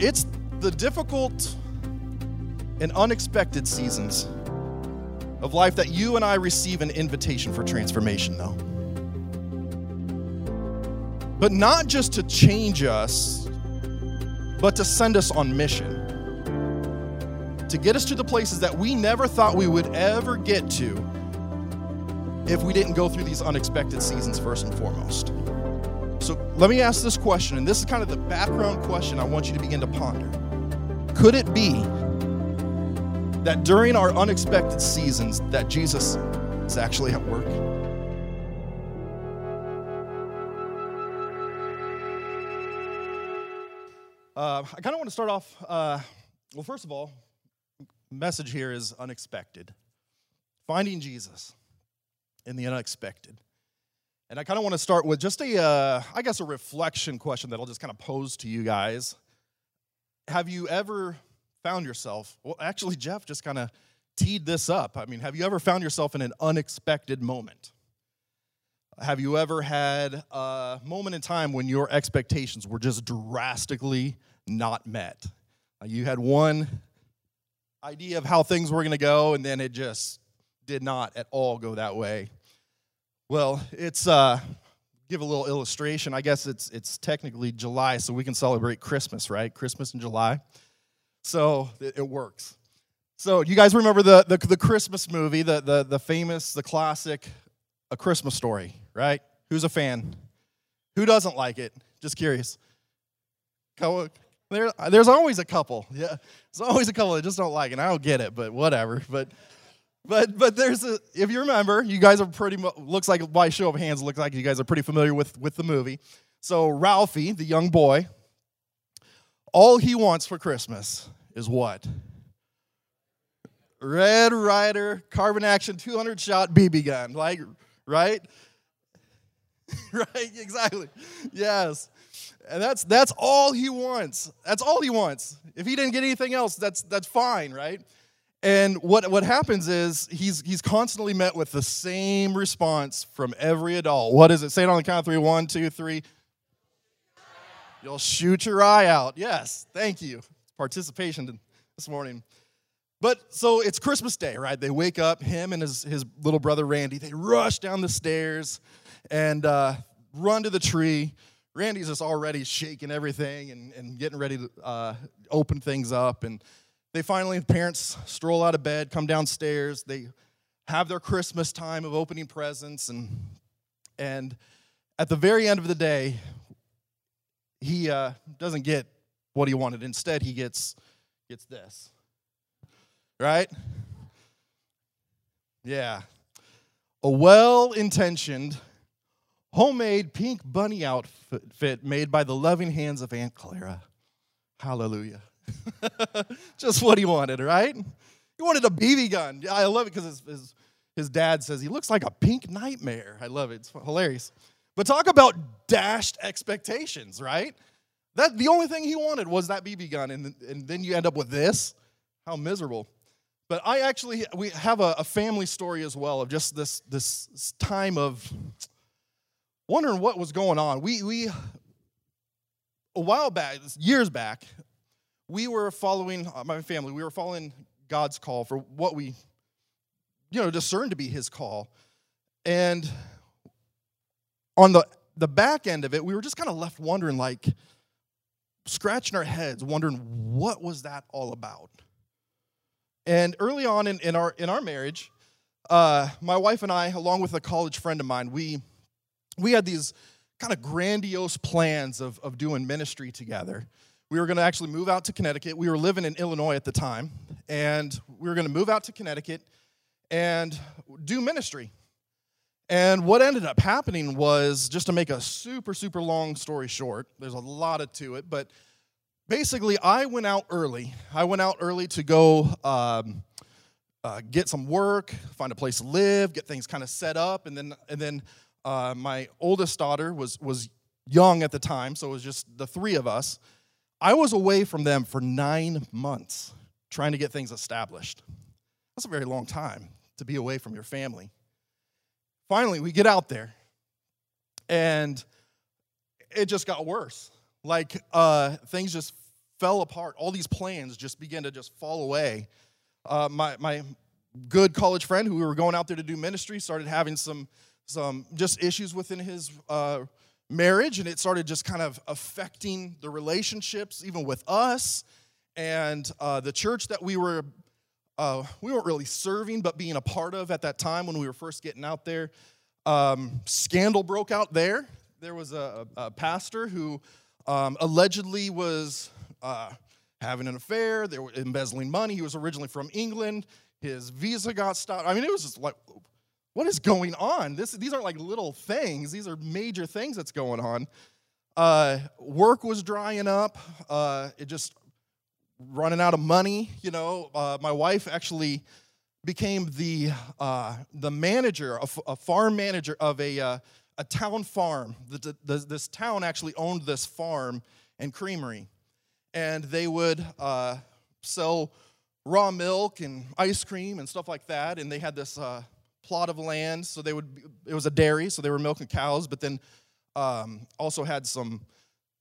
It's the difficult and unexpected seasons of life that you and I receive an invitation for transformation, though. But not just to change us, but to send us on mission. To get us to the places that we never thought we would ever get to if we didn't go through these unexpected seasons first and foremost. So let me ask this question, and this is kind of the background question I want you to begin to ponder. Could it be that during our unexpected seasons that Jesus is actually at work? Uh, I kind of want to start off. Uh, well, first of all, message here is unexpected. Finding Jesus in the unexpected. And I kind of want to start with just a, uh, I guess, a reflection question that I'll just kind of pose to you guys. Have you ever found yourself, well, actually, Jeff just kind of teed this up. I mean, have you ever found yourself in an unexpected moment? Have you ever had a moment in time when your expectations were just drastically not met? You had one idea of how things were going to go, and then it just did not at all go that way. Well, it's uh, give a little illustration. I guess it's it's technically July, so we can celebrate Christmas, right? Christmas in July, so it, it works. So you guys remember the, the the Christmas movie, the the the famous, the classic, A Christmas Story, right? Who's a fan? Who doesn't like it? Just curious. There, there's always a couple. Yeah, there's always a couple that just don't like it. And I don't get it, but whatever. But, but, but there's a. If you remember, you guys are pretty. Looks like by show of hands, looks like you guys are pretty familiar with with the movie. So Ralphie, the young boy, all he wants for Christmas is what? Red Ryder carbine action 200 shot BB gun. Like, right? right, exactly. Yes. And that's that's all he wants. That's all he wants. If he didn't get anything else, that's that's fine, right? And what, what happens is he's he's constantly met with the same response from every adult. What is it? Say it on the count of three. One, two, three. You'll shoot your eye out. Yes, thank you. Participation this morning. But so it's Christmas Day, right? They wake up, him and his, his little brother Randy, they rush down the stairs and uh, run to the tree. Randy's just already shaking everything and, and getting ready to uh, open things up. And they finally, the parents stroll out of bed, come downstairs. They have their Christmas time of opening presents. And, and at the very end of the day, he uh, doesn't get what he wanted. Instead, he gets, gets this right? Yeah. A well intentioned, homemade pink bunny outfit made by the loving hands of Aunt Clara. Hallelujah. Just what he wanted, right? He wanted a BB gun. I love it because his, his, his dad says he looks like a pink nightmare. I love it. It's hilarious. But talk about dashed expectations, right? That the only thing he wanted was that BB gun, and, and then you end up with this. How miserable. But I actually, we have a, a, family story as well of just this, this time of wondering what was going on. We, we, a while back, years back, we were following, uh, my family, we were following God's call for what we, you know, discerned to be his call. And on the, the back end of it, we were just kind of left wondering, like, scratching our heads, wondering what was that all about? And early on in, in, our, in our marriage, uh, my wife and I, along with a college friend of mine, we, we had these kind of grandiose plans of, of doing ministry together. We were going to actually move out to Connecticut. We were living in Illinois at the time, and we were going to move out to Connecticut and do ministry. And what ended up happening was, just to make a super, super long story short, there's a lot of to it, but basically, I went out early. I went out early to go um, uh, get some work, find a place to live, get things kind of set up, and then and then uh, my oldest daughter was was young at the time, so it was just the three of us. I was away from them for nine months trying to get things established. That's a very long time to be away from your family. Finally, we get out there, and it just got worse. Like uh, things just fell apart. All these plans just began to just fall away. Uh, my, my good college friend who we were going out there to do ministry started having some, some just issues within his uh, marriage, and it started just kind of affecting the relationships, even with us and uh, the church that we were uh, we weren't really serving, but being a part of at that time when we were first getting out there. Um, scandal broke out there. There was a, a pastor who um, allegedly was uh, having an affair. They were embezzling money. He was originally from England. His visa got stopped. I mean, it was just like, what is going on? This, these aren't like little things. These are major things that's going on. Uh, work was drying up. Uh, it just running out of money. You know, uh, my wife actually became the uh, the manager, a, a, farm manager of a uh, a town farm. The, the, this town actually owned this farm and creamery, and they would uh, sell raw milk and ice cream and stuff like that. And they had this plot of land, so they would. It was a dairy, so they were milking cows, but then um, also had some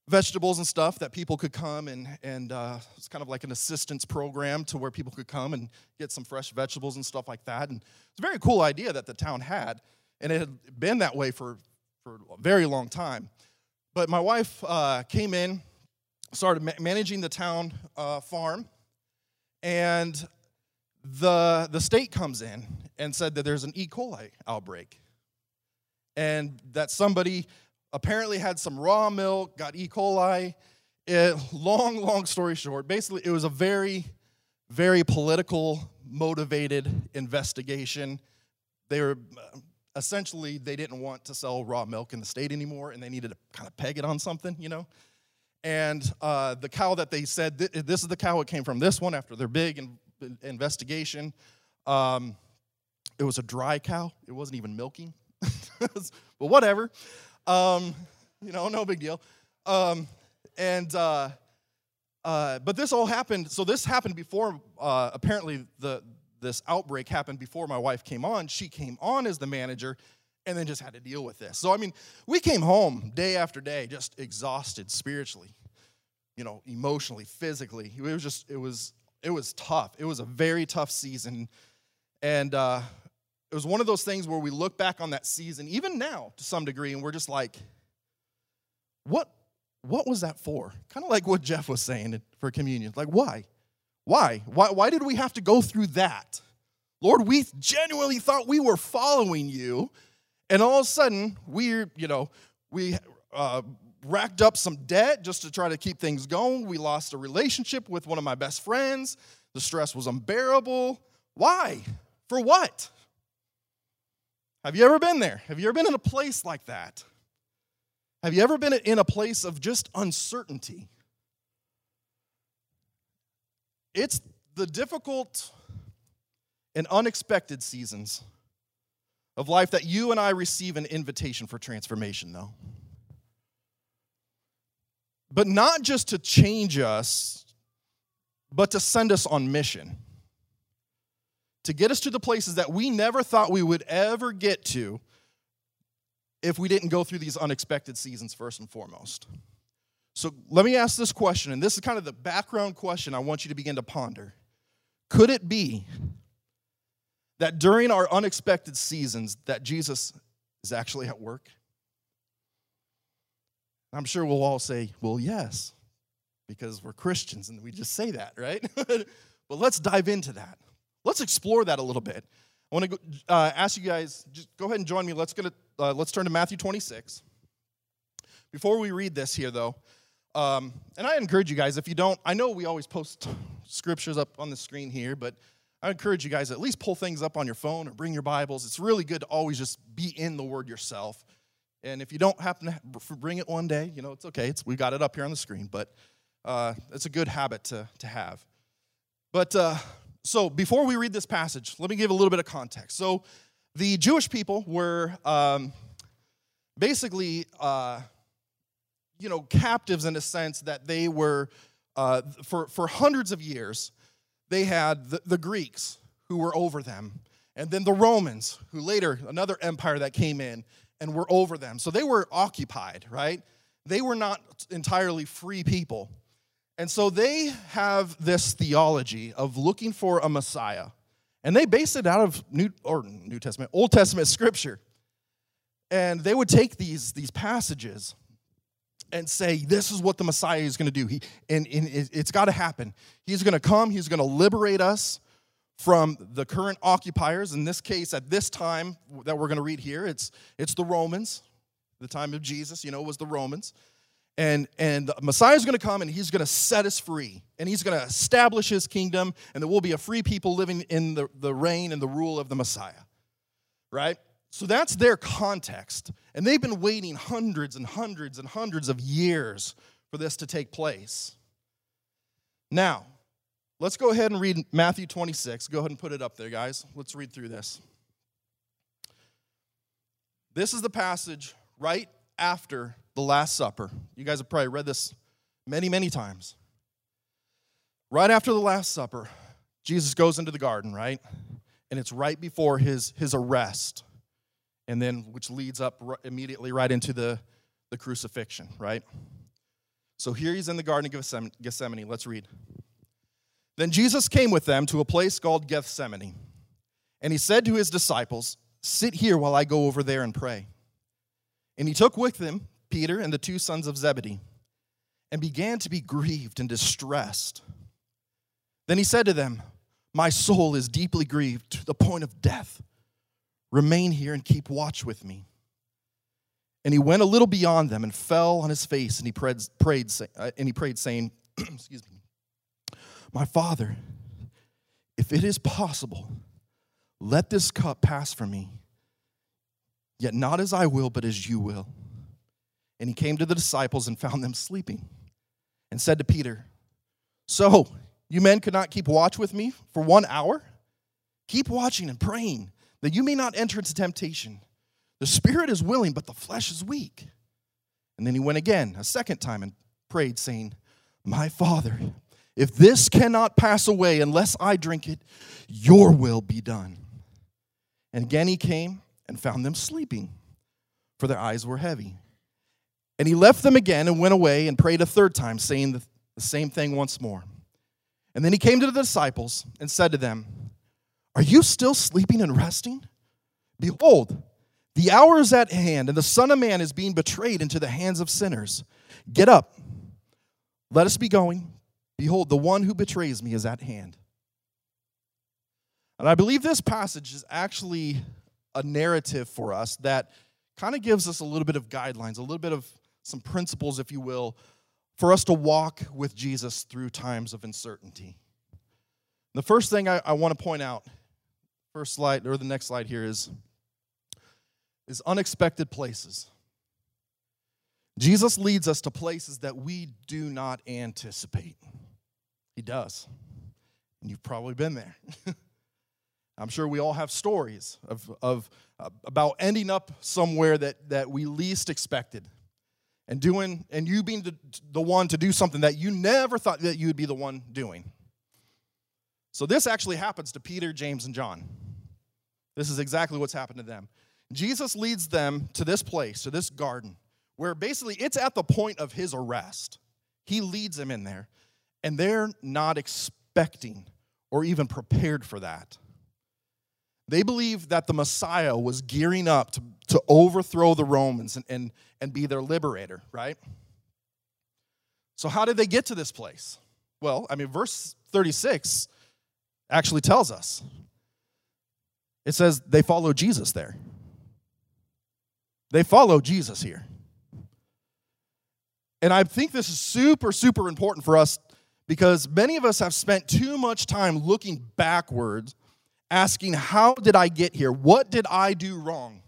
vegetables and stuff that people could come and, and uh, it's kind of like an assistance program to where people could come and get some fresh vegetables and stuff like that. And it's a very cool idea that the town had, and it had been that way for, for a very long time. But my wife uh, came in, started ma- managing the town uh, farm, and the, the state comes in and said that there's an E. coli outbreak. And that somebody apparently had some raw milk, got E. coli. It, long, long story short, basically, it was a very, very political motivated investigation. They were essentially, they didn't want to sell raw milk in the state anymore, and they needed to kind of peg it on something, you know? And uh, the cow that they said, this is the cow it came from, this one, after they're big in, investigation, um, it was a dry cow. It wasn't even milking. but whatever. Um, you know, no big deal. Um, and uh, uh, but this all happened. So this happened before. Uh, apparently, the this outbreak happened before my wife came on. She came on as the manager, and then just had to deal with this. So I mean, we came home day after day, just exhausted spiritually, you know, emotionally, physically. It was just it was it was tough. It was a very tough season, and uh, it was one of those things where we look back on that season, even now to some degree, and we're just like, what, what was that for? Kind of like what Jeff was saying for communion. Like, why? Why? Why, why did we have to go through that? Lord, we genuinely thought we were following you, and all of a sudden, we're, you know, we uh, racked up some debt just to try to keep things going. We lost a relationship with one of my best friends. The stress was unbearable. Why? For what? Have you ever been there? Have you ever been in a place like that? Have you ever been in a place of just uncertainty? It's the difficult and unexpected seasons of life that you and I receive an invitation for transformation, though. But not just to change us, but to send us on mission to get us to the places that we never thought we would ever get to if we didn't go through these unexpected seasons first and foremost. So let me ask this question, and this is kind of the background question I want you to begin to ponder. Could it be that during our unexpected seasons that Jesus is actually at work? I'm sure we'll all say, well, yes, because we're Christians and we just say that, right? but let's dive into that. Let's explore that a little bit. I want to uh, ask you guys, just go ahead and join me. Let's, go to, uh, let's turn to Matthew 26. Before we read this here, though, um, and I encourage you guys, if you don't, I know we always post scriptures up on the screen here, but I encourage you guys at least pull things up on your phone or bring your Bibles. It's really good to always just be in the Word yourself. And if you don't happen to bring it one day, you know, it's okay. It's, we got it up here on the screen, but uh, it's a good habit to, to have. But uh, so before we read this passage, let me give a little bit of context. So the Jewish people were um, basically, uh, you know, captives in a sense that they were, uh, for, for hundreds of years, they had the, the Greeks who were over them, and then the Romans, who later, another empire that came in and were over them. So they were occupied, right? They were not entirely free people. And so they have this theology of looking for a Messiah. And they base it out of New or New Testament, Old Testament scripture. And they would take these, these passages and say, This is what the Messiah is going to do. He, and, and it's got to happen. He's going to come, he's going to liberate us from the current occupiers. In this case, at this time that we're going to read here, it's, it's the Romans. The time of Jesus, you know, was the Romans. And, and the Messiah is going to come and he's going to set us free. And he's going to establish his kingdom, and there will be a free people living in the, the reign and the rule of the Messiah. Right? So that's their context. And they've been waiting hundreds and hundreds and hundreds of years for this to take place. Now, let's go ahead and read Matthew 26. Go ahead and put it up there, guys. Let's read through this. This is the passage right after the Last Supper. You guys have probably read this many, many times. Right after the Last Supper, Jesus goes into the garden, right? And it's right before his, his arrest and then which leads up immediately right into the, the crucifixion, right? So here he's in the Garden of Gethsemane. Let's read. Then Jesus came with them to a place called Gethsemane, and he said to his disciples, Sit here while I go over there and pray. And he took with him Peter and the two sons of Zebedee, and began to be grieved and distressed. Then he said to them, My soul is deeply grieved to the point of death. Remain here and keep watch with me. And he went a little beyond them and fell on his face and he prayed, prayed uh, and he prayed saying, excuse me, my father, if it is possible, let this cup pass from me. Yet not as I will, but as you will. And he came to the disciples and found them sleeping and said to Peter, So, you men could not keep watch with me for one hour? Keep watching and praying that you may not enter into temptation. The spirit is willing, but the flesh is weak. And then he went again, a second time, and prayed, saying, My Father, if this cannot pass away unless I drink it, your will be done. And again he came and found them sleeping, for their eyes were heavy. And he left them again and went away and prayed a third time, saying the, same thing once more. And then he came to the disciples and said to them, are you still sleeping and resting? Behold, the hour is at hand, and the Son of Man is being betrayed into the hands of sinners. Get up, let us be going. Behold, the one who betrays me is at hand. And I believe this passage is actually a narrative for us that kind of gives us a little bit of guidelines, a little bit of some principles, if you will, for us to walk with Jesus through times of uncertainty. The first thing I, I want to point out first slide or the next slide here is is unexpected places. Jesus leads us to places that we do not anticipate. He does. And you've probably been there. I'm sure we all have stories of, of uh, about ending up somewhere that, that we least expected and doing and you being the, the one to do something that you never thought that you would be the one doing. So this actually happens to Peter, James, and John. This is exactly what's happened to them. Jesus leads them to this place, to this garden, where basically it's at the point of his arrest. He leads them in there, and they're not expecting or even prepared for that. They believe that the Messiah was gearing up to, to overthrow the Romans and, and, and be their liberator, right? So, how did they get to this place? Well, I mean, verse 36 actually tells us it says they follow Jesus there. They follow Jesus here. And I think this is super, super important for us because many of us have spent too much time looking backwards, asking, How did I get here? What did I do wrong?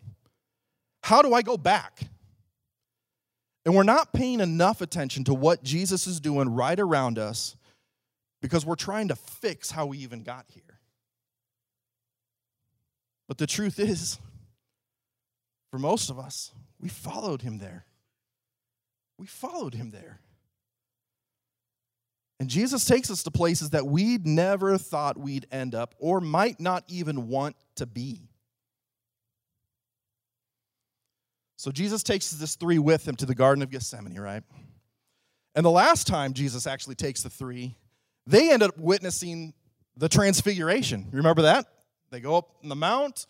How do I go back? And we're not paying enough attention to what Jesus is doing right around us because we're trying to fix how we even got here. But the truth is, for most of us, we followed him there. We followed him there. And Jesus takes us to places that we'd never thought we'd end up or might not even want to be. So Jesus takes this three with him to the Garden of Gethsemane, right? And the last time Jesus actually takes the three, they end up witnessing the transfiguration. Remember that? They go up on the mount,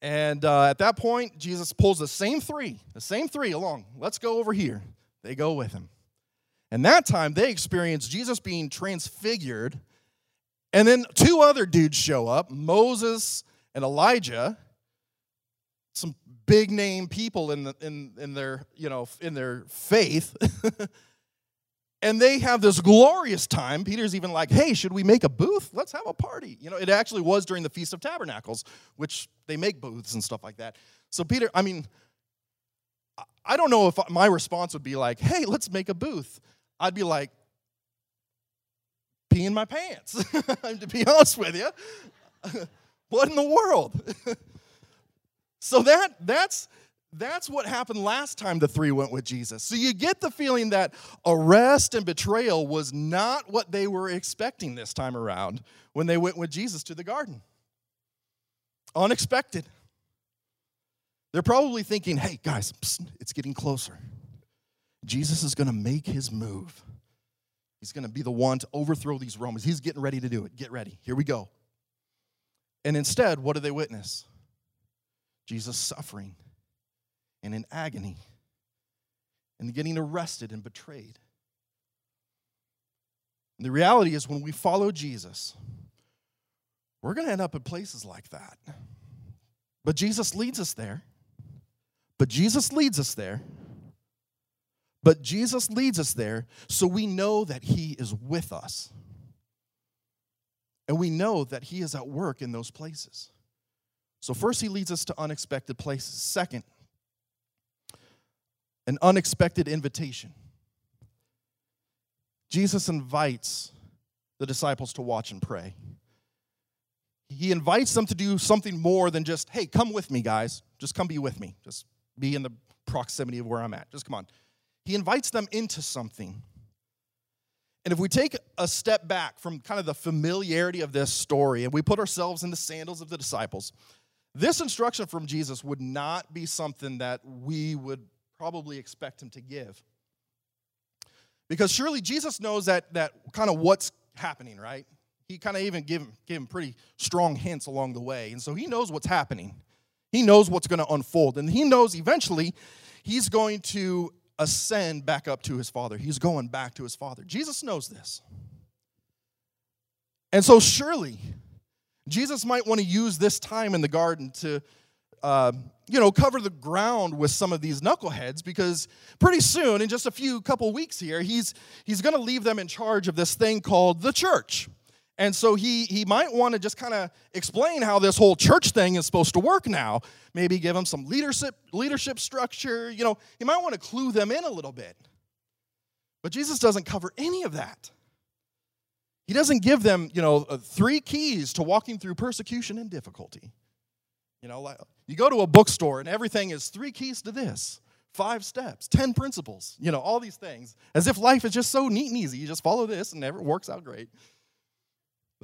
and uh, at that point, Jesus pulls the same three, the same three along. Let's go over here. They go with him. And that time, they experience Jesus being transfigured. And then two other dudes show up Moses and Elijah, some big name people in, the, in, in, their, you know, in their faith. and they have this glorious time. Peter's even like, hey, should we make a booth? Let's have a party. You know, it actually was during the Feast of Tabernacles, which they make booths and stuff like that. So, Peter, I mean, I don't know if my response would be like, hey, let's make a booth. I'd be like, peeing my pants, to be honest with you. what in the world? so that that's that's what happened last time the three went with Jesus. So you get the feeling that arrest and betrayal was not what they were expecting this time around when they went with Jesus to the garden. Unexpected. They're probably thinking, hey, guys, it's getting closer. Jesus is going to make his move. He's going to be the one to overthrow these Romans. He's getting ready to do it. Get ready. Here we go. And instead, what do they witness? Jesus suffering and in agony and getting arrested and betrayed. And the reality is, when we follow Jesus, we're going to end up in places like that. But Jesus leads us there. But Jesus leads us there. But Jesus leads us there so we know that He is with us. And we know that He is at work in those places. So, first, He leads us to unexpected places. Second, an unexpected invitation. Jesus invites the disciples to watch and pray. He invites them to do something more than just, hey, come with me, guys. Just come be with me. Just be in the proximity of where I'm at. Just come on. He invites them into something. And if we take a step back from kind of the familiarity of this story and we put ourselves in the sandals of the disciples, this instruction from Jesus would not be something that we would probably expect him to give. Because surely Jesus knows that, that kind of what's happening, right? He kind of even gave him, gave him pretty strong hints along the way. And so he knows what's happening. He knows what's going to unfold. And he knows eventually he's going to ascend back up to his father. He's going back to his father. Jesus knows this. And so surely Jesus might want to use this time in the garden to uh, you know, cover the ground with some of these knuckleheads because pretty soon, in just a few couple weeks here, he's he's going to leave them in charge of this thing called the church. And so he he might want to just kind of explain how this whole church thing is supposed to work now. Maybe give them some leadership leadership structure. You know, he might want to clue them in a little bit. But Jesus doesn't cover any of that. He doesn't give them, you know, uh, three keys to walking through persecution and difficulty. You know, like you go to a bookstore and everything is three keys to this, five steps, 10 principles, you know, all these things. As if life is just so neat and easy. You just follow this and it works out great.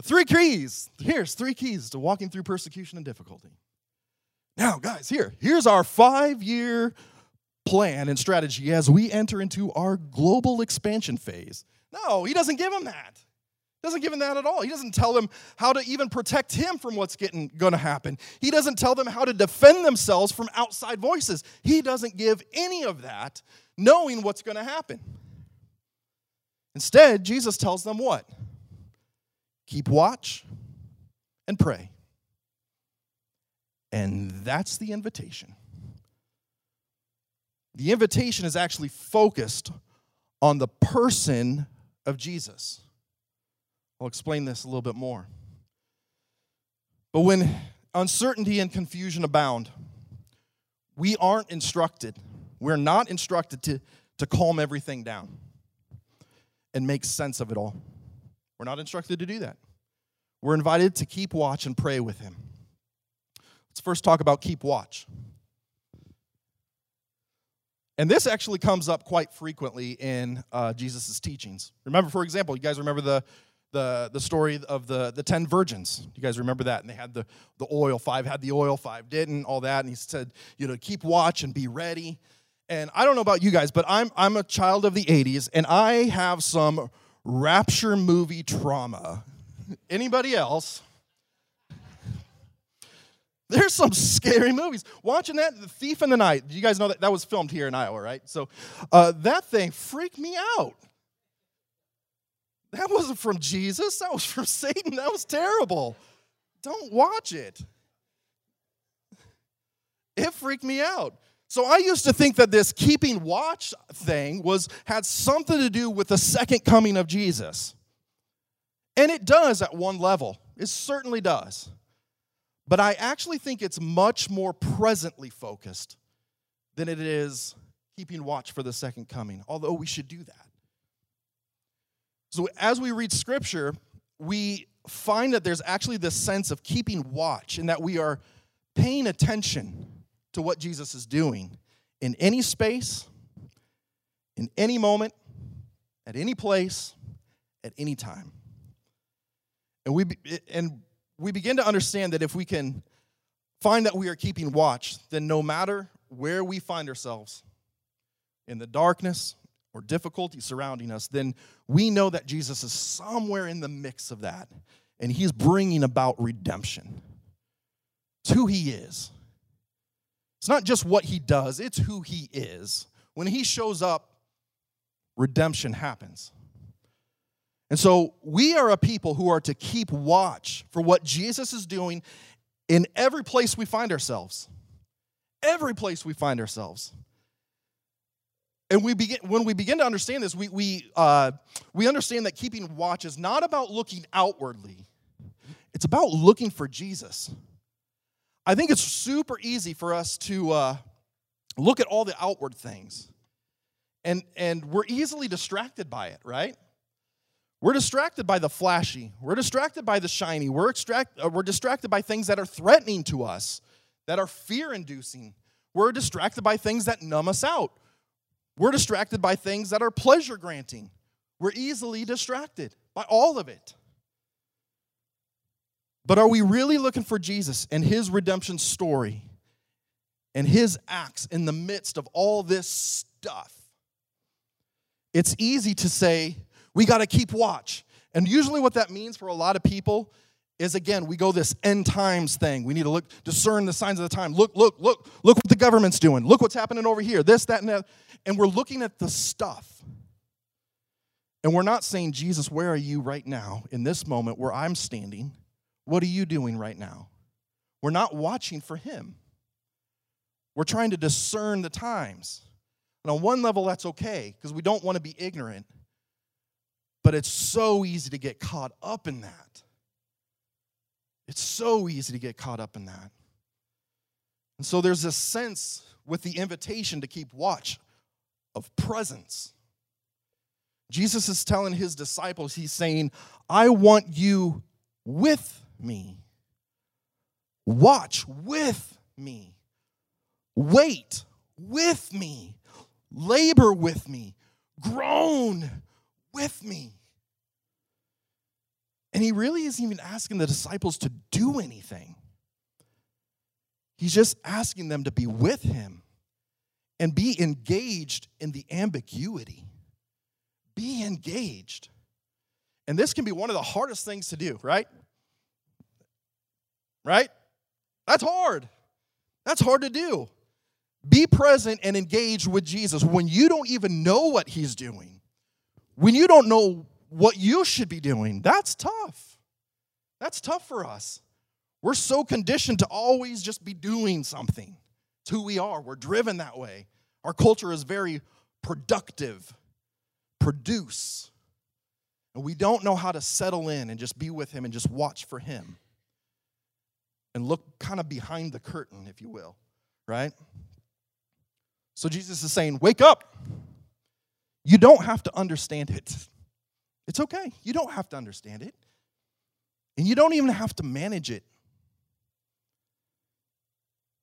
Three keys. Here's three keys to walking through persecution and difficulty. Now, guys, here, here's our five year plan and strategy as we enter into our global expansion phase. No, he doesn't give them that He doesn't give him that at all. He doesn't tell them how to even protect him from what's getting going to happen. He doesn't tell them how to defend themselves from outside voices. He doesn't give any of that knowing what's going to happen. Instead, Jesus tells them what? Keep watch and pray. And that's the invitation. The invitation is actually focused on the person of Jesus. I'll explain this a little bit more. But when uncertainty and confusion abound, we aren't instructed, we're not instructed to, to calm everything down and make sense of it all. We're not instructed to do that. We're invited to keep watch and pray with Him. Let's first talk about keep watch. And this actually comes up quite frequently in uh, Jesus' teachings. Remember, for example, you guys remember the the, the story of the, the 10 virgins. You guys remember that? And they had the, the oil, five had the oil, five didn't, all that. And he said, you know, keep watch and be ready. And I don't know about you guys, but I'm I'm a child of the 80s and I have some rapture movie trauma. Anybody else? There's some scary movies. Watching that, The Thief in the Night. You guys know that that was filmed here in Iowa, right? So uh, that thing freaked me out. That wasn't from Jesus. That was from Satan. That was terrible. Don't watch it. It freaked me out. So I used to think that this keeping watch thing was had something to do with the second coming of Jesus. And it does at one level. It certainly does. But I actually think it's much more presently focused than it is keeping watch for the second coming, although we should do that. So as we read scripture, we find that there's actually this sense of keeping watch and that we are paying attention to what Jesus is doing in any space, in any moment, at any place, at any time. And we and we begin to understand that if we can find that we are keeping watch, then no matter where we find ourselves in the darkness or difficulty surrounding us, then we know that Jesus is somewhere in the mix of that and he's bringing about redemption. It's who he is. It's not just what he does, it's who he is. When he shows up, redemption happens. And so we are a people who are to keep watch for what Jesus is doing in every place we find ourselves. Every place we find ourselves. And we begin, when we begin to understand this, we, we, uh, we understand that keeping watch is not about looking outwardly, it's about looking for Jesus. I think it's super easy for us to uh, look at all the outward things, and, and we're easily distracted by it, right? We're distracted by the flashy. We're distracted by the shiny. We're, extract, uh, we're distracted by things that are threatening to us, that are fear inducing. We're distracted by things that numb us out. We're distracted by things that are pleasure granting. We're easily distracted by all of it. But are we really looking for Jesus and his redemption story and his acts in the midst of all this stuff? It's easy to say, we got to keep watch. And usually, what that means for a lot of people is again, we go this end times thing. We need to look, discern the signs of the time. Look, look, look, look what the government's doing. Look what's happening over here. This, that, and that. And we're looking at the stuff. And we're not saying, Jesus, where are you right now in this moment where I'm standing? What are you doing right now? We're not watching for him. We're trying to discern the times. And on one level, that's okay because we don't want to be ignorant. But it's so easy to get caught up in that. It's so easy to get caught up in that. And so there's this sense with the invitation to keep watch of presence. Jesus is telling his disciples, He's saying, I want you with me. Watch with me. Wait with me. Labor with me. Groan with me. And he really isn't even asking the disciples to do anything. He's just asking them to be with him and be engaged in the ambiguity. Be engaged. And this can be one of the hardest things to do, right? Right? That's hard. That's hard to do. Be present and engage with Jesus when you don't even know what he's doing when you don't know what you should be doing, that's tough. That's tough for us. We're so conditioned to always just be doing something. It's who we are. We're driven that way. Our culture is very productive, produce. And we don't know how to settle in and just be with Him and just watch for Him and look kind of behind the curtain, if you will, right? So Jesus is saying, Wake up. You don't have to understand it. It's okay. You don't have to understand it. And you don't even have to manage it.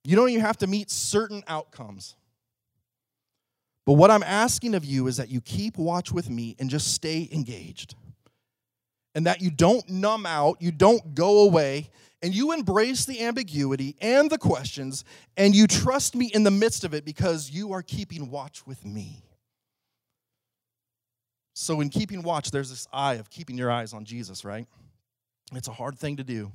You don't even have to meet certain outcomes. But what I'm asking of you is that you keep watch with me and just stay engaged. And that you don't numb out, you don't go away, and you embrace the ambiguity and the questions, and you trust me in the midst of it because you are keeping watch with me. So, in keeping watch, there's this eye of keeping your eyes on Jesus, right? It's a hard thing to do.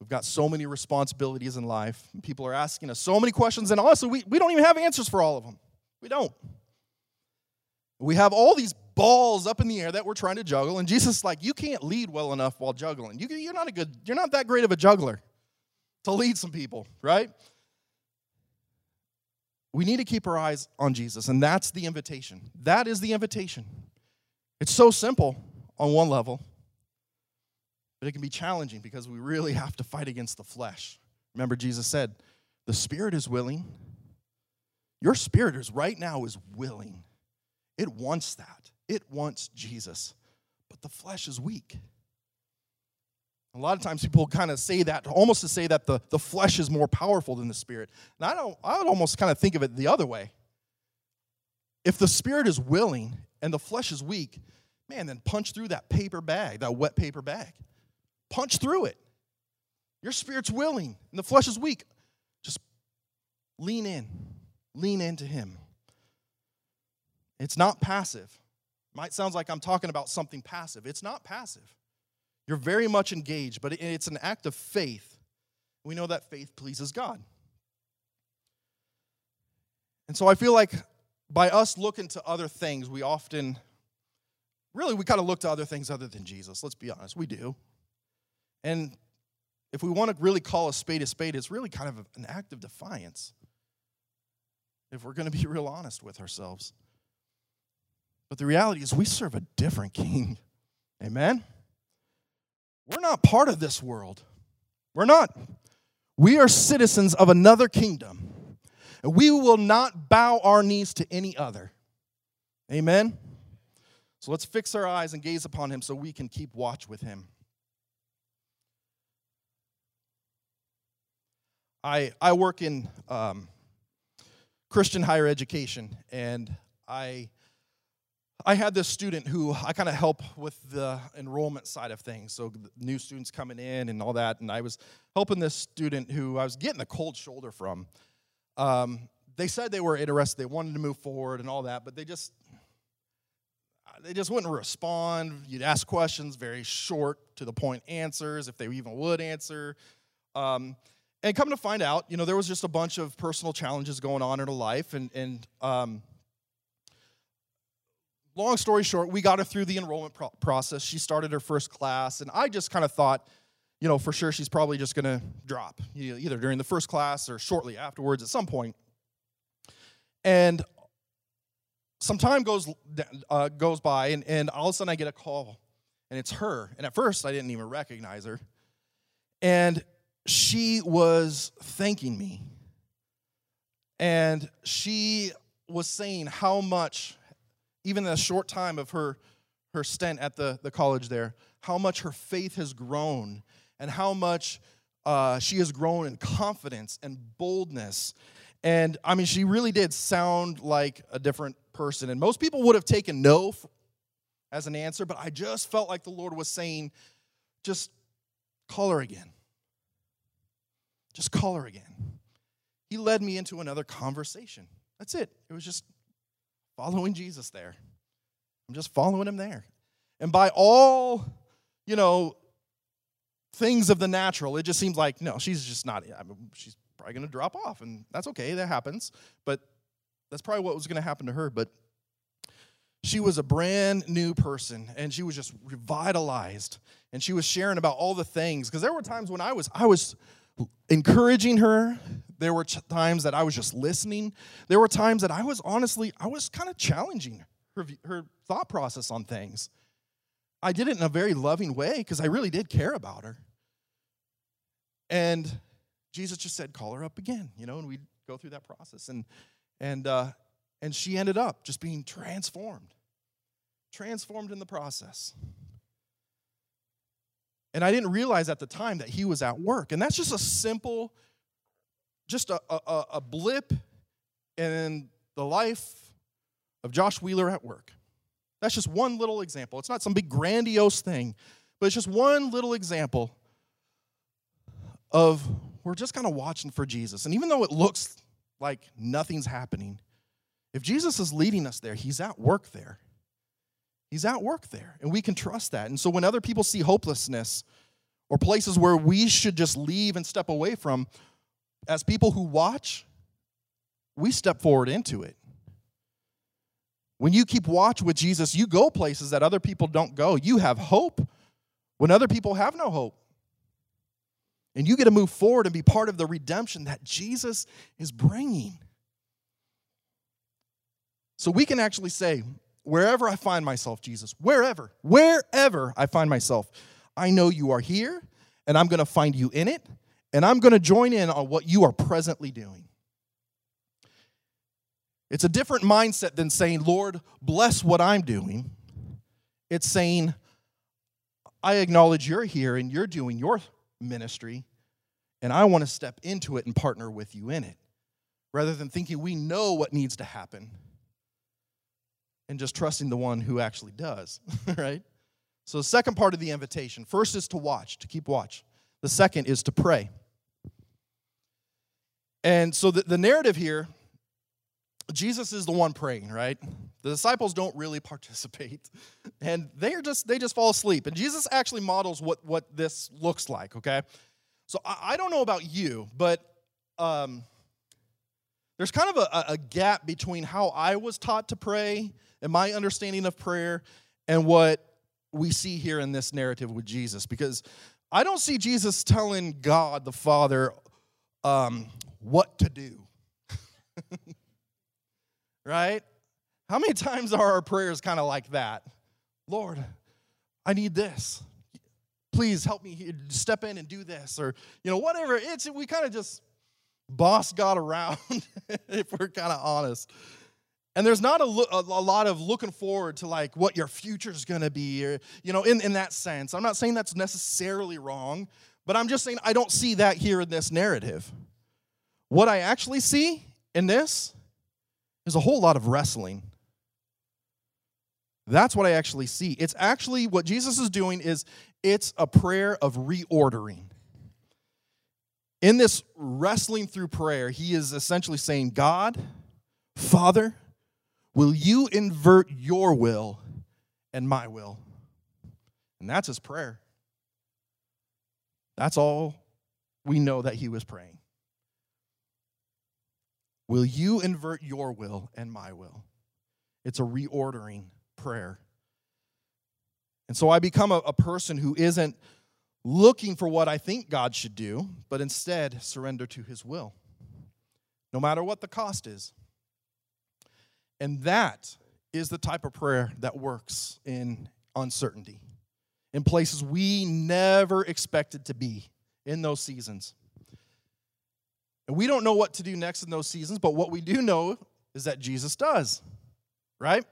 We've got so many responsibilities in life. People are asking us so many questions, and honestly, we, we don't even have answers for all of them. We don't. We have all these balls up in the air that we're trying to juggle, and Jesus is like, you can't lead well enough while juggling. You, you're not a good, you're not that great of a juggler to lead some people, right? We need to keep our eyes on Jesus, and that's the invitation. That is the invitation. It's so simple on one level, but it can be challenging because we really have to fight against the flesh. Remember, Jesus said, The spirit is willing. Your spirit is right now is willing. It wants that. It wants Jesus. But the flesh is weak. A lot of times people kind of say that, almost to say that the, the flesh is more powerful than the spirit. And I don't I would almost kind of think of it the other way. If the spirit is willing and the flesh is weak, man, then punch through that paper bag, that wet paper bag. Punch through it. Your spirit's willing and the flesh is weak. Just lean in. Lean into him. It's not passive. Might sounds like I'm talking about something passive. It's not passive. You're very much engaged, but it's an act of faith. We know that faith pleases God. And so I feel like by us looking to other things, we often, really, we kind of look to other things other than Jesus. Let's be honest, we do. And if we want to really call a spade a spade, it's really kind of an act of defiance. If we're going to be real honest with ourselves. But the reality is, we serve a different king. Amen? We're not part of this world. We're not. We are citizens of another kingdom. And we will not bow our knees to any other. Amen? So let's fix our eyes and gaze upon him so we can keep watch with him. I, I work in um, Christian higher education, and I, I had this student who I kind of help with the enrollment side of things. So, new students coming in and all that. And I was helping this student who I was getting a cold shoulder from. Um, they said they were interested, they wanted to move forward and all that, but they just, they just wouldn't respond. You'd ask questions, very short to the point answers, if they even would answer. Um, and come to find out, you know, there was just a bunch of personal challenges going on in her life. And, and um, long story short, we got her through the enrollment pro- process. She started her first class. And I just kind of thought, you know, for sure she's probably just going to drop, either during the first class or shortly afterwards at some point. And some time goes, uh, goes by, and, and all of a sudden I get a call, and it's her. And at first I didn't even recognize her. And she was thanking me. And she was saying how much, even in a short time of her, her stint at the, the college there, how much her faith has grown and how much uh, she has grown in confidence and boldness. And I mean, she really did sound like a different person. And most people would have taken no as an answer, but I just felt like the Lord was saying, just call her again. Just call her again. He led me into another conversation. That's it. It was just following Jesus there. I'm just following him there. And by all, you know, things of the natural, it just seems like, no, she's just not, I mean, she's probably going to drop off. And that's okay, that happens. But that's probably what was going to happen to her. But she was a brand new person and she was just revitalized and she was sharing about all the things because there were times when i was i was encouraging her. There were times that I was just listening. There were times that I was honestly, I was kind of challenging her, her thought process on things. I did it in a very loving way because I really did care about her. And Jesus just said, call her up again, you know, and we'd go through that process. And and uh, and she ended up just being transformed. Transformed in the process. And I didn't realize at the time that he was at work. And that's just a simple, just a, a, a blip in the life of Josh Wheeler at work. That's just one little example. It's not some big grandiose thing, but it's just one little example of we're just kind of watching for Jesus. And even though it looks like nothing's happening, if Jesus is leading us there, he's at work there. He's at work there, and we can trust that. And so when other people see hopelessness or places where we should just leave and step away from, as people who watch, we step forward into it. When you keep watch with Jesus, you go places that other people don't go. You have hope when other people have no hope. And you get to move forward and be part of the redemption that Jesus is bringing. So we can actually say, wherever I find myself, Jesus, wherever, wherever I find myself, I know you are here and I'm going to find you in it and I'm going to join in on what you are presently doing. It's a different mindset than saying, Lord, bless what I'm doing. It's saying, I acknowledge you're here and you're doing your ministry, and I want to step into it and partner with you in it, rather than thinking we know what needs to happen and just trusting the one who actually does, right? So, the second part of the invitation first is to watch, to keep watch. The second is to pray. And so, the, the narrative here Jesus is the one praying, right? The disciples don't really participate. And they are just they just fall asleep. And Jesus actually models what what this looks like, okay? So I, I don't know about you, but um, there's kind of a, a gap between how I was taught to pray and my understanding of prayer and what we see here in this narrative with Jesus. Because I don't see Jesus telling God the Father um, what to do. right? How many times are our prayers kind of like that? Lord, I need this. Please help me step in and do this, or you know, whatever. It's we kind of just boss God around, if we're kind of honest. And there's not a, lo- a, lot of looking forward to like what your future is going to be, or you know, in in that sense. I'm not saying that's necessarily wrong, but I'm just saying I don't see that here in this narrative. What I actually see in this is a whole lot of wrestling. That's what I actually see. It's actually what Jesus is doing is it's a prayer of reordering. In this wrestling through prayer, he is essentially saying, God, Father, will you invert your will and my will? And that's his prayer. That's all we know that he was praying. Will you invert your will and my will? It's a reordering prayer. And so I become a, a, person who isn't looking for what I think God should do, but instead surrender to his will, no matter what the cost is. And that is the type of prayer that works in uncertainty, in places we never expected to be in those seasons. And we don't know what to do next in those seasons, but what we do know is that Jesus does, right?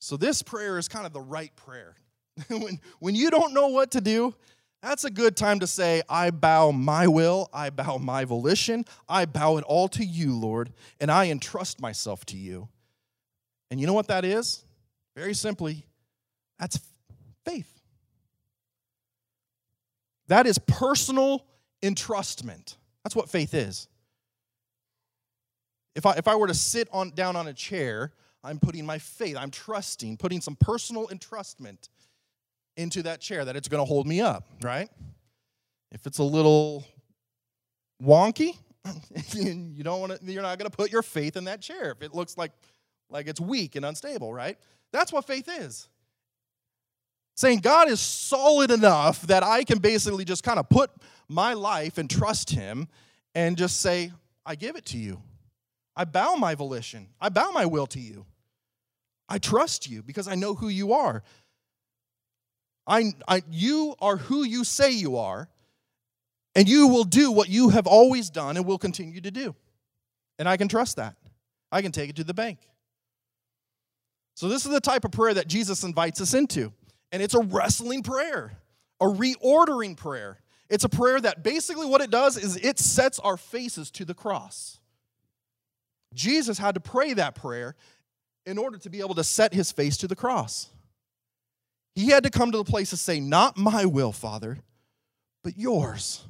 So this prayer is kind of the right prayer. when, when you don't know what to do, that's a good time to say, I bow my will, I bow my volition, I bow it all to you, Lord, and I entrust myself to you. And you know what that is? Very simply, that's faith. That is personal entrustment. That's what faith is. If I, if I were to sit on, down on a chair, I'm putting my faith, I'm trusting, putting some personal entrustment into that chair that it's going to hold me up, right? If it's a little wonky, you don't want to, you're not going to put your faith in that chair if it looks like like it's weak and unstable, right? That's what faith is saying God is solid enough that I can basically just kind of put my life and trust Him and just say, I give it to you. I bow my volition, I bow my will to you. I trust you because I know who you are. I, I, you are who you say you are, and you will do what you have always done and will continue to do. And I can trust that. I can take it to the bank. So, this is the type of prayer that Jesus invites us into. And it's a wrestling prayer, a reordering prayer. It's a prayer that basically what it does is it sets our faces to the cross. Jesus had to pray that prayer in order to be able to set his face to the cross. He had to come to the place to say, Not my will, Father, but yours.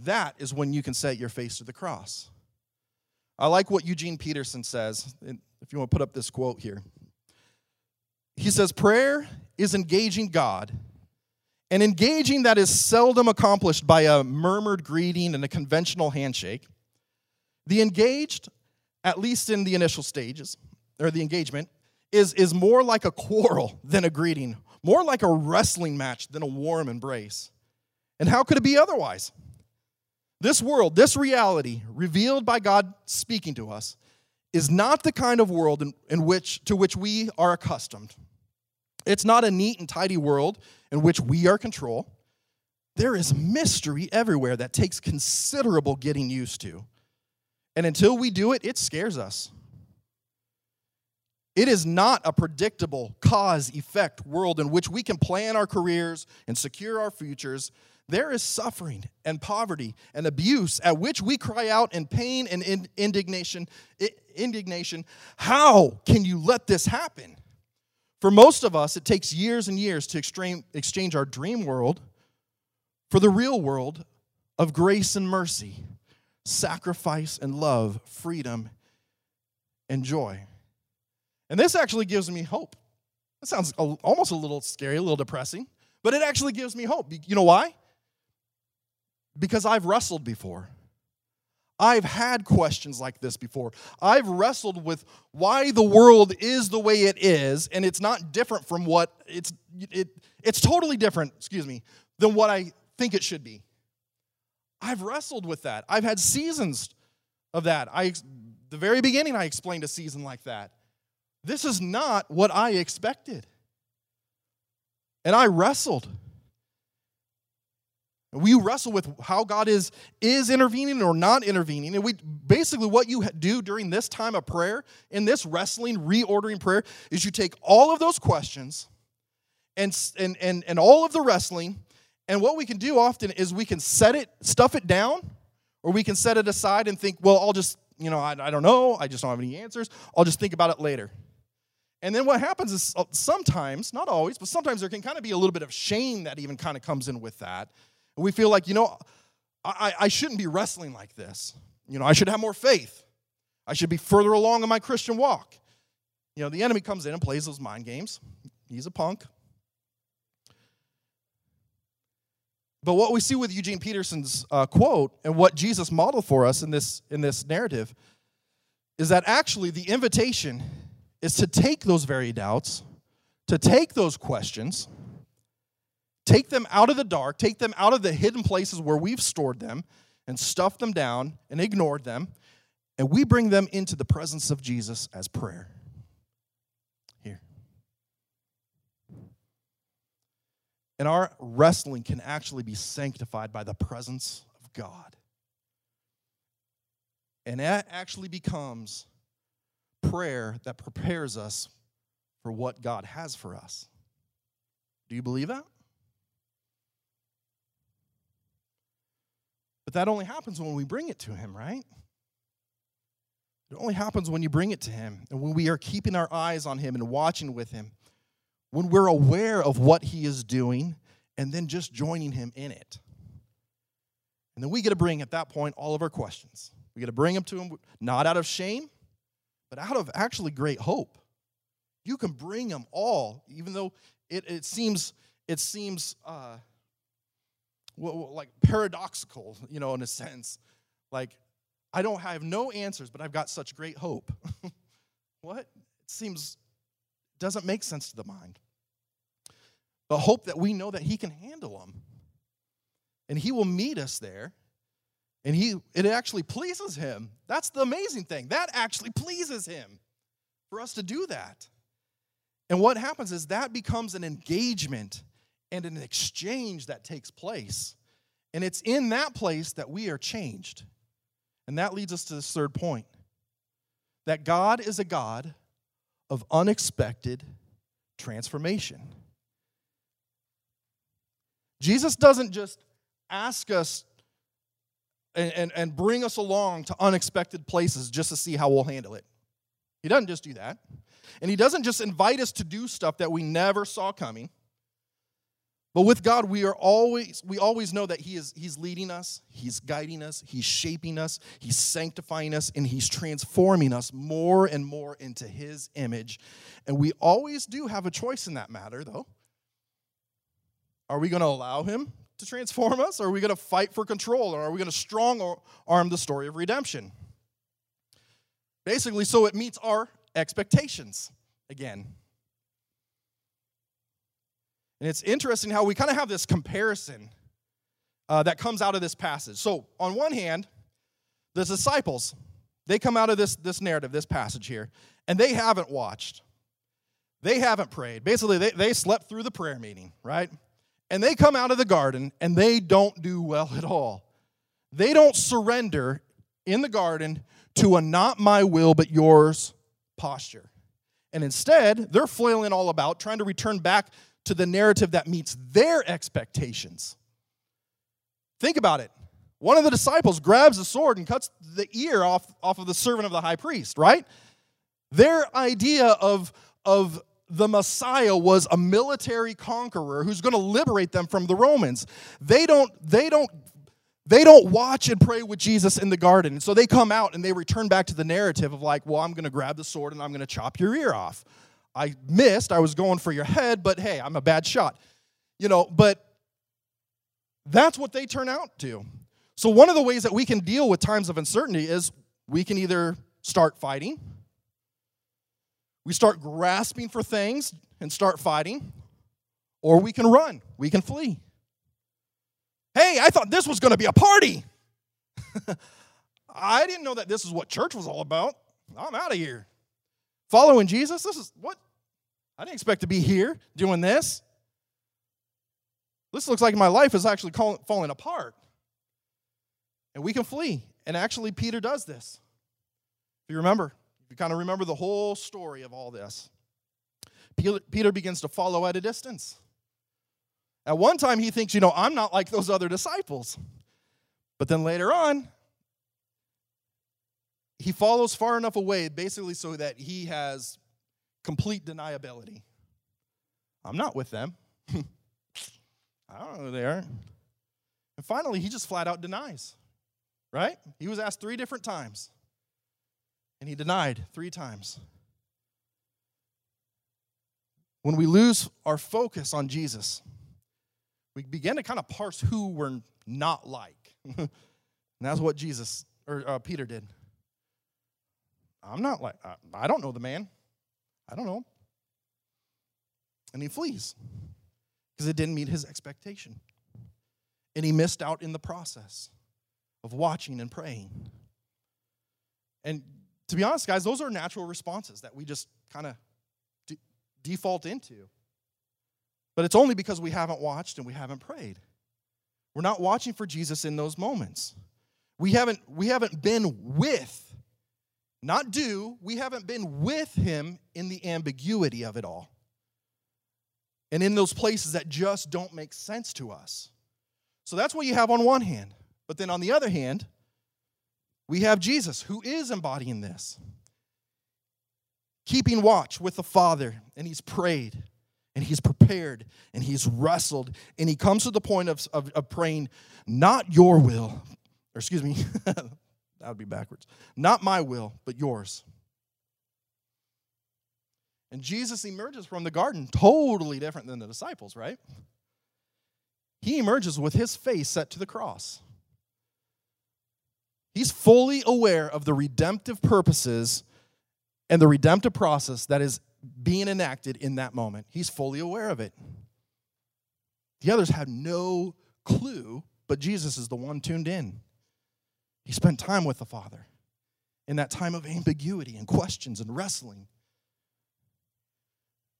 That is when you can set your face to the cross. I like what Eugene Peterson says. If you want to put up this quote here, he says, Prayer is engaging God, and engaging that is seldom accomplished by a murmured greeting and a conventional handshake. The engaged, at least in the initial stages, or the engagement, is, is more like a quarrel than a greeting, more like a wrestling match than a warm embrace. And how could it be otherwise? This world, this reality revealed by God speaking to us, is not the kind of world in, in which, to which we are accustomed. It's not a neat and tidy world in which we are control. There is mystery everywhere that takes considerable getting used to. And until we do it, it scares us. It is not a predictable cause effect world in which we can plan our careers and secure our futures. There is suffering and poverty and abuse at which we cry out in pain and indignation. Indignation. How can you let this happen? For most of us, it takes years and years to exchange our dream world for the real world of grace and mercy, sacrifice and love, freedom and joy. And this actually gives me hope. It sounds almost a little scary, a little depressing, but it actually gives me hope. You know why? Because I've wrestled before. I've had questions like this before. I've wrestled with why the world is the way it is, and it's not different from what it's it, it's totally different, excuse me, than what I think it should be. I've wrestled with that. I've had seasons of that. I the very beginning I explained a season like that. This is not what I expected. And I wrestled. We wrestle with how God is is intervening or not intervening. And we basically what you do during this time of prayer, in this wrestling, reordering prayer, is you take all of those questions and and and, and all of the wrestling, and what we can do often is we can set it, stuff it down, or we can set it aside and think, well, I'll just, you know, I, I don't know, I just don't have any answers. I'll just think about it later. And then what happens is uh, sometimes, not always, but sometimes there can kind of be a little bit of shame that even kind of comes in with that. And we feel like, you know, I, I shouldn't be wrestling like this. You know, I should have more faith. I should be further along in my Christian walk. You know, the enemy comes in and plays those mind games. He's a punk. But what we see with Eugene Peterson's uh, quote and what Jesus modeled for us in this, in this narrative is that actually the invitation is to take those very doubts, to take those questions, take them out of the dark, take them out of the hidden places where we've stored them and stuffed them down and ignored them, and we bring them into the presence of Jesus as prayer. Here. And our wrestling can actually be sanctified by the presence of God. And that actually becomes prayer that prepares us for what God has for us. Do you believe that? But that only happens when we bring it to Him, right? It only happens when you bring it to Him and when we are keeping our eyes on Him and watching with Him, when we're aware of what He is doing and then just joining Him in it. And then we get to bring at that point all of our questions. We get to bring them to Him not out of shame, but out of actually great hope. You can bring them all, even though it, it seems it seems uh, like paradoxical, you know, in a sense. Like I don't have no answers, but I've got such great hope. what? It seems doesn't make sense to the mind. But hope that we know that He can handle them, and He will meet us there and he it actually pleases him. That's the amazing thing. That actually pleases him for us to do that. And what happens is that becomes an engagement and an exchange that takes place. And it's in that place that we are changed. And that leads us to this third point that God is a God of unexpected transformation. Jesus doesn't just ask us and, and, and bring us along to unexpected places just to see how we'll handle it. He doesn't just do that. And he doesn't just invite us to do stuff that we never saw coming. But with God, we are always we always know that He is He's leading us, He's guiding us, He's shaping us, He's sanctifying us, and He's transforming us more and more into His image. And we always do have a choice in that matter, though. Are we going to allow Him to transform us? Or are we going to fight for control? Or are we going to strong arm the story of redemption? Basically, so it meets our expectations again. And it's interesting how we kind of have this comparison uh, that comes out of this passage. So, on one hand, the disciples, they come out of this, this narrative, this passage here, and they haven't watched. They haven't prayed. Basically, they, they slept through the prayer meeting, right? And they come out of the garden and they don't do well at all. They don't surrender in the garden to a not my will but yours posture. And instead, they're flailing all about, trying to return back to the narrative that meets their expectations. Think about it. One of the disciples grabs a sword and cuts the ear off, off of the servant of the high priest, right? Their idea of, of the Messiah was a military conqueror who's going to liberate them from the Romans. They don't, they don't they don't watch and pray with Jesus in the garden. And so they come out and they return back to the narrative of like, well, I'm going to grab the sword and I'm going to chop your ear off. I missed. I was going for your head, but hey, I'm a bad shot. You know, but that's what they turn out to. So, one of the ways that we can deal with times of uncertainty is we can either start fighting, we start grasping for things and start fighting, or we can run, we can flee. Hey, I thought this was going to be a party. I didn't know that this is what church was all about. I'm out of here. Following Jesus, this is what? I didn't expect to be here doing this. This looks like my life is actually falling apart. And we can flee. And actually, Peter does this. If you remember, if you kind of remember the whole story of all this, Peter begins to follow at a distance. At one time, he thinks, you know, I'm not like those other disciples. But then later on, he follows far enough away, basically, so that he has complete deniability. I'm not with them. I don't know who they are. And finally, he just flat out denies, right? He was asked three different times, and he denied three times. When we lose our focus on Jesus, we begin to kind of parse who we're not like. and that's what Jesus or uh, Peter did. I'm not like, I, I don't know the man. I don't know. And he flees because it didn't meet his expectation. And he missed out in the process of watching and praying. And to be honest, guys, those are natural responses that we just kind of default into. But it's only because we haven't watched and we haven't prayed. We're not watching for Jesus in those moments. We haven't, we haven't been with, not do, we haven't been with him in the ambiguity of it all. And in those places that just don't make sense to us. So that's what you have on one hand. But then on the other hand, we have Jesus who is embodying this, keeping watch with the Father, and he's prayed and he's prepared and he's wrestled and he comes to the point of, of, of praying not your will or excuse me that would be backwards not my will but yours and jesus emerges from the garden totally different than the disciples right he emerges with his face set to the cross he's fully aware of the redemptive purposes and the redemptive process that is being enacted in that moment. He's fully aware of it. The others have no clue, but Jesus is the one tuned in. He spent time with the Father in that time of ambiguity and questions and wrestling.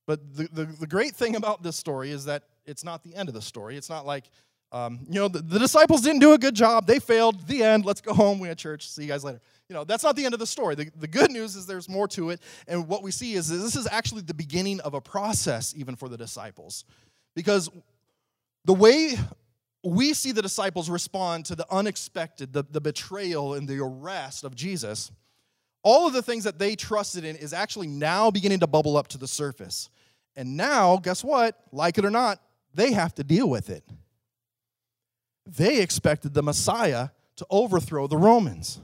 But the, the, the, great thing about this story is that it's not the end of the story. It's not like, um, you know, the, the disciples didn't do a good job. They failed. The end. Let's go home. We had church. See you guys later you know, that's not the end of the story. The, the good news is there's more to it. And what we see is this is actually the beginning of a process, even for the disciples. Because the way we see the disciples respond to the unexpected, the, the betrayal and the arrest of Jesus, all of the things that they trusted in is actually now beginning to bubble up to the surface. And now, guess what? Like it or not, they have to deal with it. They expected the Messiah to overthrow the Romans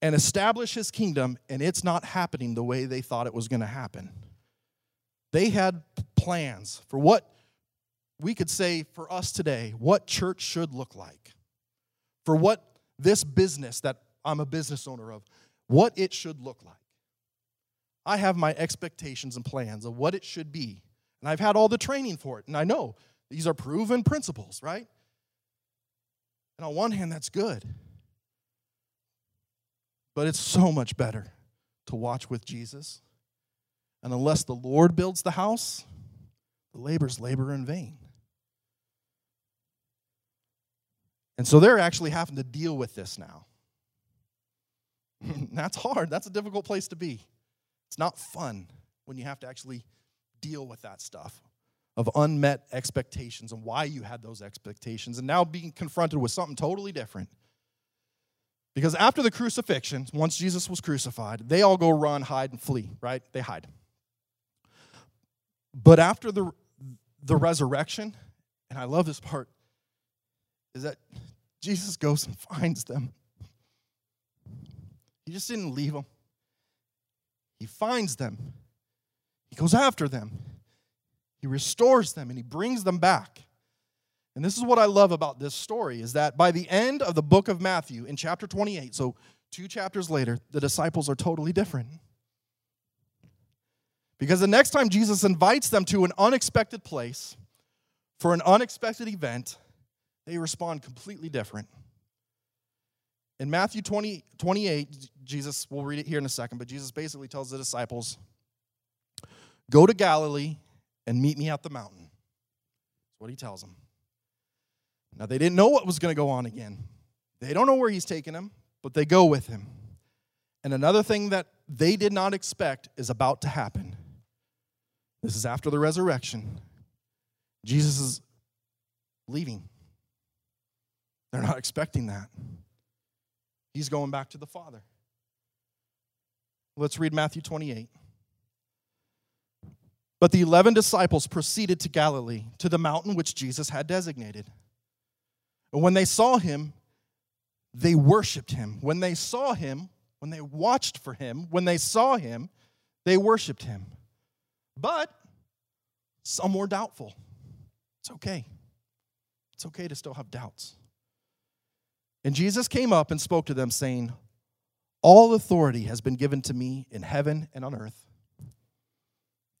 and establish his kingdom, and it's not happening the way they thought it was going to happen. They had plans for what we could say for us today, what church should look like, for what this business that I'm a business owner of, what it should look like. I have my expectations and plans of what it should be. And I've had all the training for it. And I know these are proven principles, right? And on one hand, that's good. But it's so much better to watch with Jesus. And unless the Lord builds the house, the labor's labor in vain. And so they're actually having to deal with this now. That's hard. That's a difficult place to be. It's not fun when you have to actually deal with that stuff of unmet expectations and why you had those expectations, and now being confronted with something totally different. Because after the crucifixion, once Jesus was crucified, they all go run, hide, and flee, right? They hide. But after the, the resurrection, and I love this part, is that Jesus goes and finds them. He just didn't leave them. He finds them. He goes after them. He restores them and he brings them back. And this is what I love about this story is that by the end of the book of Matthew in chapter 28, so two chapters later, the disciples are totally different. Because the next time Jesus invites them to an unexpected place for an unexpected event, they respond completely different. In Matthew 20, 28, Jesus, we'll read it here in a second, but Jesus basically tells the disciples, Go to Galilee and meet me at the mountain. That's what he tells them. Now, they didn't know what was going to go on again. They don't know where he's taking them, but they go with him. And another thing that they did not expect is about to happen. This is after the resurrection. Jesus is leaving. They're not expecting that. He's going back to the Father. Let's read Matthew 28. But the eleven disciples proceeded to Galilee, to the mountain which Jesus had designated. And when they saw him, they worshiped him. When they saw him, when they watched for him, when they saw him, they worshiped him. But some were doubtful. It's okay. It's okay to still have doubts. And Jesus came up and spoke to them, saying, All authority has been given to me in heaven and on earth.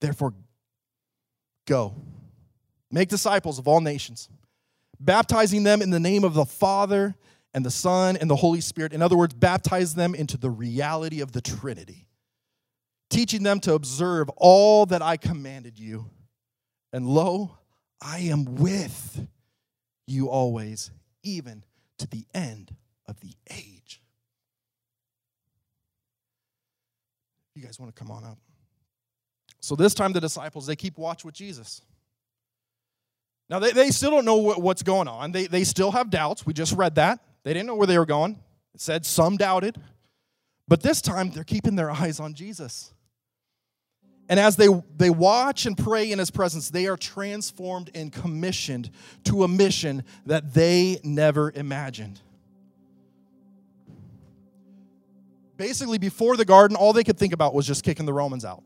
Therefore, go, make disciples of all nations, baptizing them in the name of the Father and the Son and the Holy Spirit. In other words, baptize them into the reality of the Trinity, teaching them to observe all that I commanded you. And lo, I am with you always, even to the end of the age. You guys want to come on up? So this time the disciples, they keep watch with Jesus. Now they, they still don't know what, what's going on. They, they still have doubts. We just read that. They didn't know where they were going. It said some doubted. But this time they're keeping their eyes on Jesus. And as they, they watch and pray in his presence, they are transformed and commissioned to a mission that they never imagined. Basically, before the garden, all they could think about was just kicking the Romans out.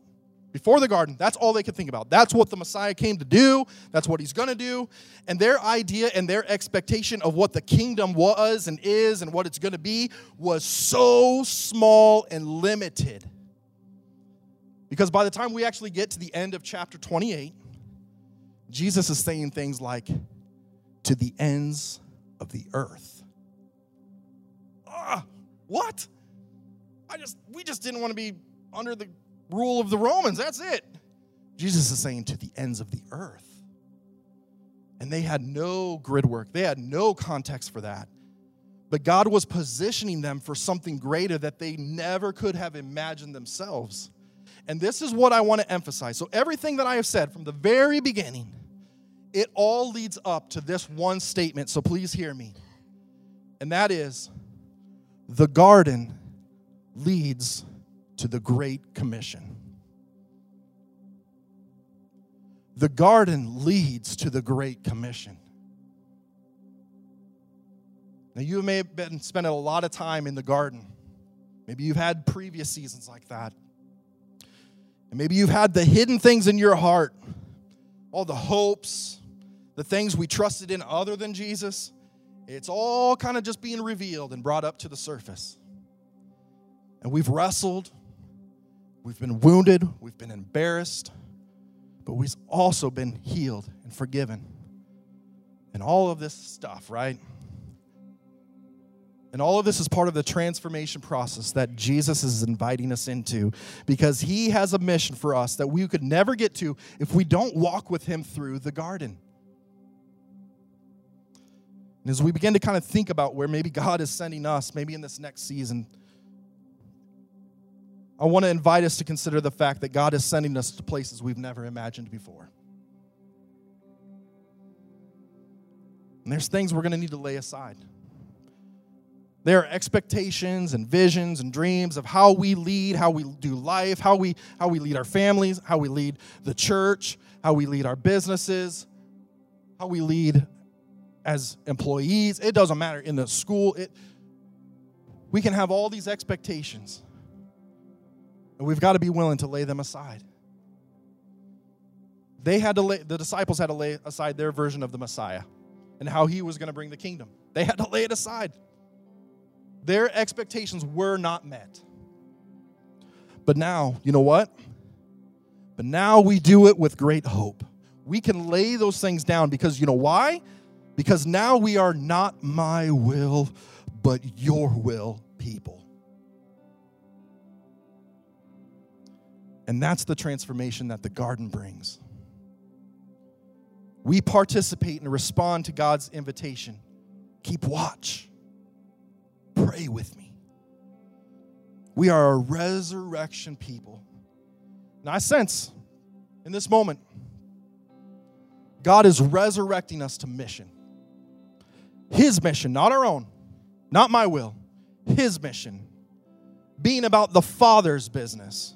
Before the garden, that's all they could think about. That's what the Messiah came to do. That's what he's going to do. And their idea and their expectation of what the kingdom was and is and what it's going to be was so small and limited because by the time we actually get to the end of chapter 28, Jesus is saying things like, to the ends of the earth. Ah, what? I just, we just didn't want to be under the rule of the Romans. That's it. Jesus is saying to the ends of the earth. And they had no grid work, they had no context for that. But God was positioning them for something greater that they never could have imagined themselves. And this is what I want to emphasize. So, everything that I have said from the very beginning, it all leads up to this one statement. So, please hear me. And that is the garden leads to the Great Commission. The garden leads to the Great Commission. Now, you may have been spending a lot of time in the garden. Maybe you've had previous seasons like that. And maybe you've had the hidden things in your heart, all the hopes, the things we trusted in other than Jesus. It's all kind of just being revealed and brought up to the surface. And we've wrestled, we've been wounded, we've been embarrassed, but we've also been healed and forgiven. And all of this stuff, right? And all of this is part of the transformation process that Jesus is inviting us into because he has a mission for us that we could never get to if we don't walk with him through the garden. And as we begin to kind of think about where maybe God is sending us, maybe in this next season, I want to invite us to consider the fact that God is sending us to places we've never imagined before. And there's things we're going to need to lay aside. There are expectations and visions and dreams of how we lead, how we do life, how we, how we lead our families, how we lead the church, how we lead our businesses, how we lead as employees. It doesn't matter in the school. It, we can have all these expectations. And we've got to be willing to lay them aside. They had to lay, the disciples had to lay aside their version of the Messiah and how he was going to bring the kingdom. They had to lay it aside. Their expectations were not met. But now, you know what? But now we do it with great hope. We can lay those things down because you know why? Because now we are not my will, but your will people. And that's the transformation that the garden brings. We participate and respond to God's invitation. Keep watch. Pray with me. We are a resurrection people. Now, I sense in this moment, God is resurrecting us to mission. His mission, not our own, not my will, His mission, being about the Father's business.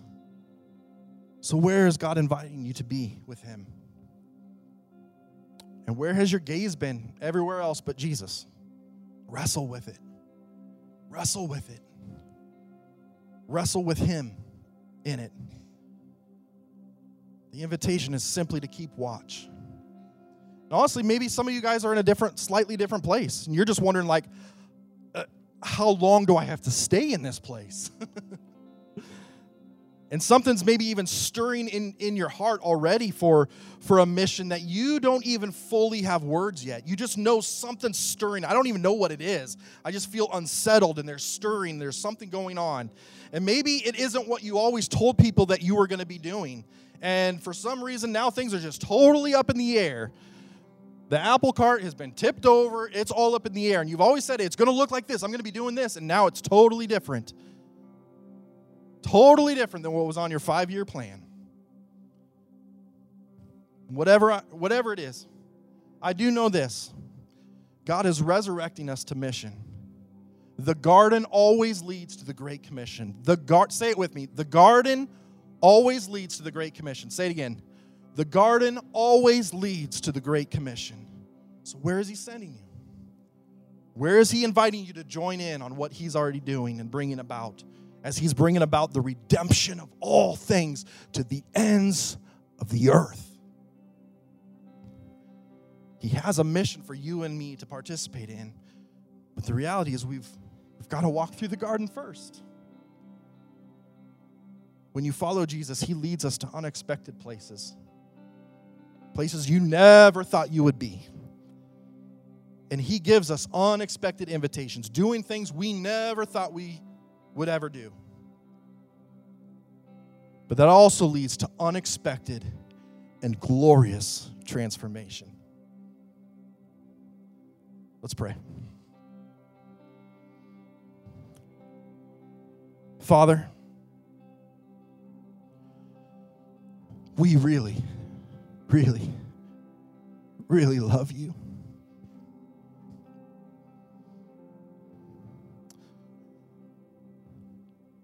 So, where is God inviting you to be with Him? And where has your gaze been? Everywhere else but Jesus. Wrestle with it. Wrestle with it. Wrestle with Him in it. The invitation is simply to keep watch. And honestly, maybe some of you guys are in a different, slightly different place, and you're just wondering, like, uh, how long do I have to stay in this place? and something's maybe even stirring in, in your heart already for, for a mission that you don't even fully have words yet. You just know something's stirring. I don't even know what it is. I just feel unsettled and there's stirring. There's something going on. And maybe it isn't what you always told people that you were going to be doing. And for some reason now things are just totally up in the air. The apple cart has been tipped over. It's all up in the air. And you've always said it's going to look like this. I'm going to be doing this. And now it's totally different Totally different than what was on your five year plan. Whatever, I, whatever it is, I do know this God is resurrecting us to mission. The garden always leads to the Great Commission. The gar- say it with me. The garden always leads to the Great Commission. Say it again. The garden always leads to the Great Commission. So, where is He sending you? Where is He inviting you to join in on what He's already doing and bringing about? As he's bringing about the redemption of all things to the ends of the earth. He has a mission for you and me to participate in, but the reality is we've, we've got to walk through the garden first. When you follow Jesus, he leads us to unexpected places, places you never thought you would be. And he gives us unexpected invitations, doing things we never thought we would ever do. But that also leads to unexpected and glorious transformation. Let's pray. Father, we really, really, really love you.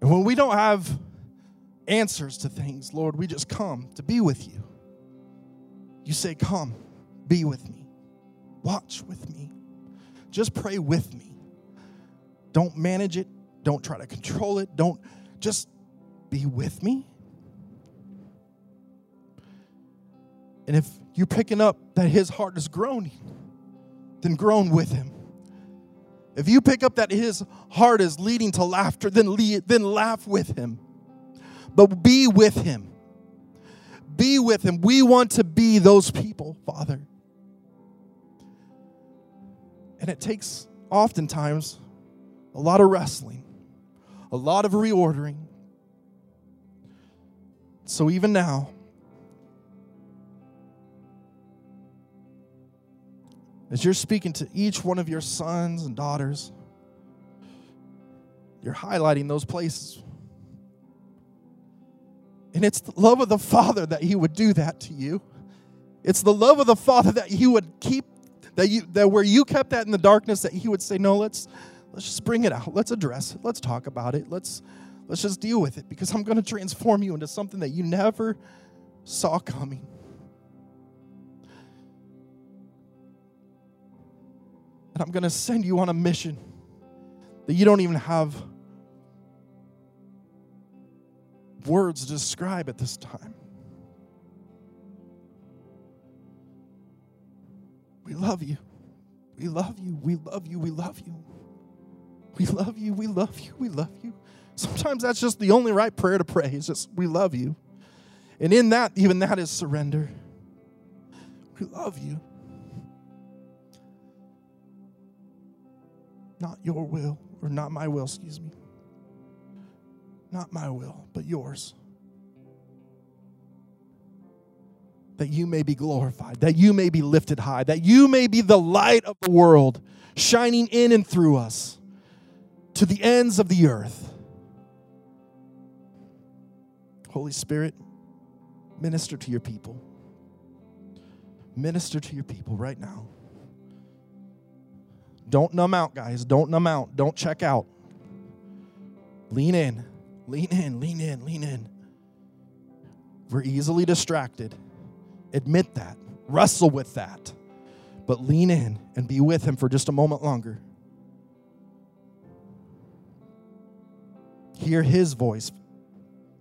And when we don't have answers to things, Lord, we just come to be with you. you say, Come, be with me, watch with me, just pray with me. Don't manage it, don't try to control it, don't just be with me. And if you're picking up that his heart is groaning, then groan with him. If you pick up that his heart is leading to laughter, then, lead, then laugh with him. But be with him. Be with him. We want to be those people, Father. And it takes oftentimes a lot of wrestling, a lot of reordering. So even now, as you're speaking to each one of your sons and daughters, you're highlighting those places. And it's the love of the Father that He would do that to you. It's the love of the Father that He would keep that you that where you kept that in the darkness that He would say, No, let's let's just bring it out. Let's address it. Let's talk about it. Let's let's just deal with it because I'm going to transform you into something that you never saw coming. And I'm going to send you on a mission that you don't even have words to describe at this time. We love you. We love you. We love you. We love you. We love you. We love you. We love you. Sometimes that's just the only right prayer to pray. Is just we love you. And in that, even that is surrender. We love you. Not your will, or not my will, excuse me. Not my will, but yours. That you may be glorified, that you may be lifted high, that you may be the light of the world, shining in and through us to the ends of the earth. Holy Spirit, minister to your people. Minister to your people right now. Don't numb out, guys. Don't numb out. Don't check out. Lean in, lean in, lean in, lean in. We're easily distracted. Admit that. Wrestle with that. But lean in and be with Him for just a moment longer. Hear His voice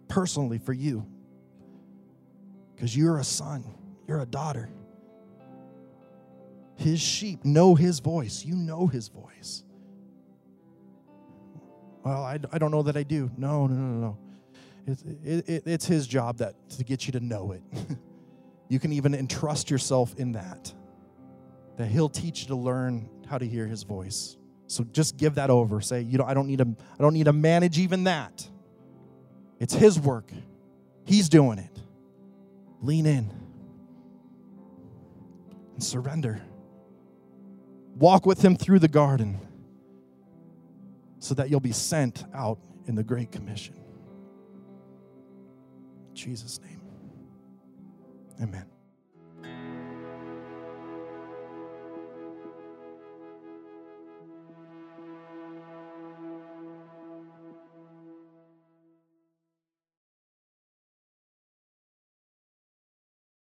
personally for you. Because you're a son, you're a daughter. His sheep know his voice. You know his voice. Well, I, I don't know that I do. No, no, no, no. It's, it, it, it's his job that to get you to know it. you can even entrust yourself in that. That he'll teach you to learn how to hear his voice. So just give that over. Say, you know, I don't need to, I don't need to manage even that. It's his work. He's doing it. Lean in and surrender. Walk with him through the garden so that you'll be sent out in the Great Commission. In Jesus' name. Amen.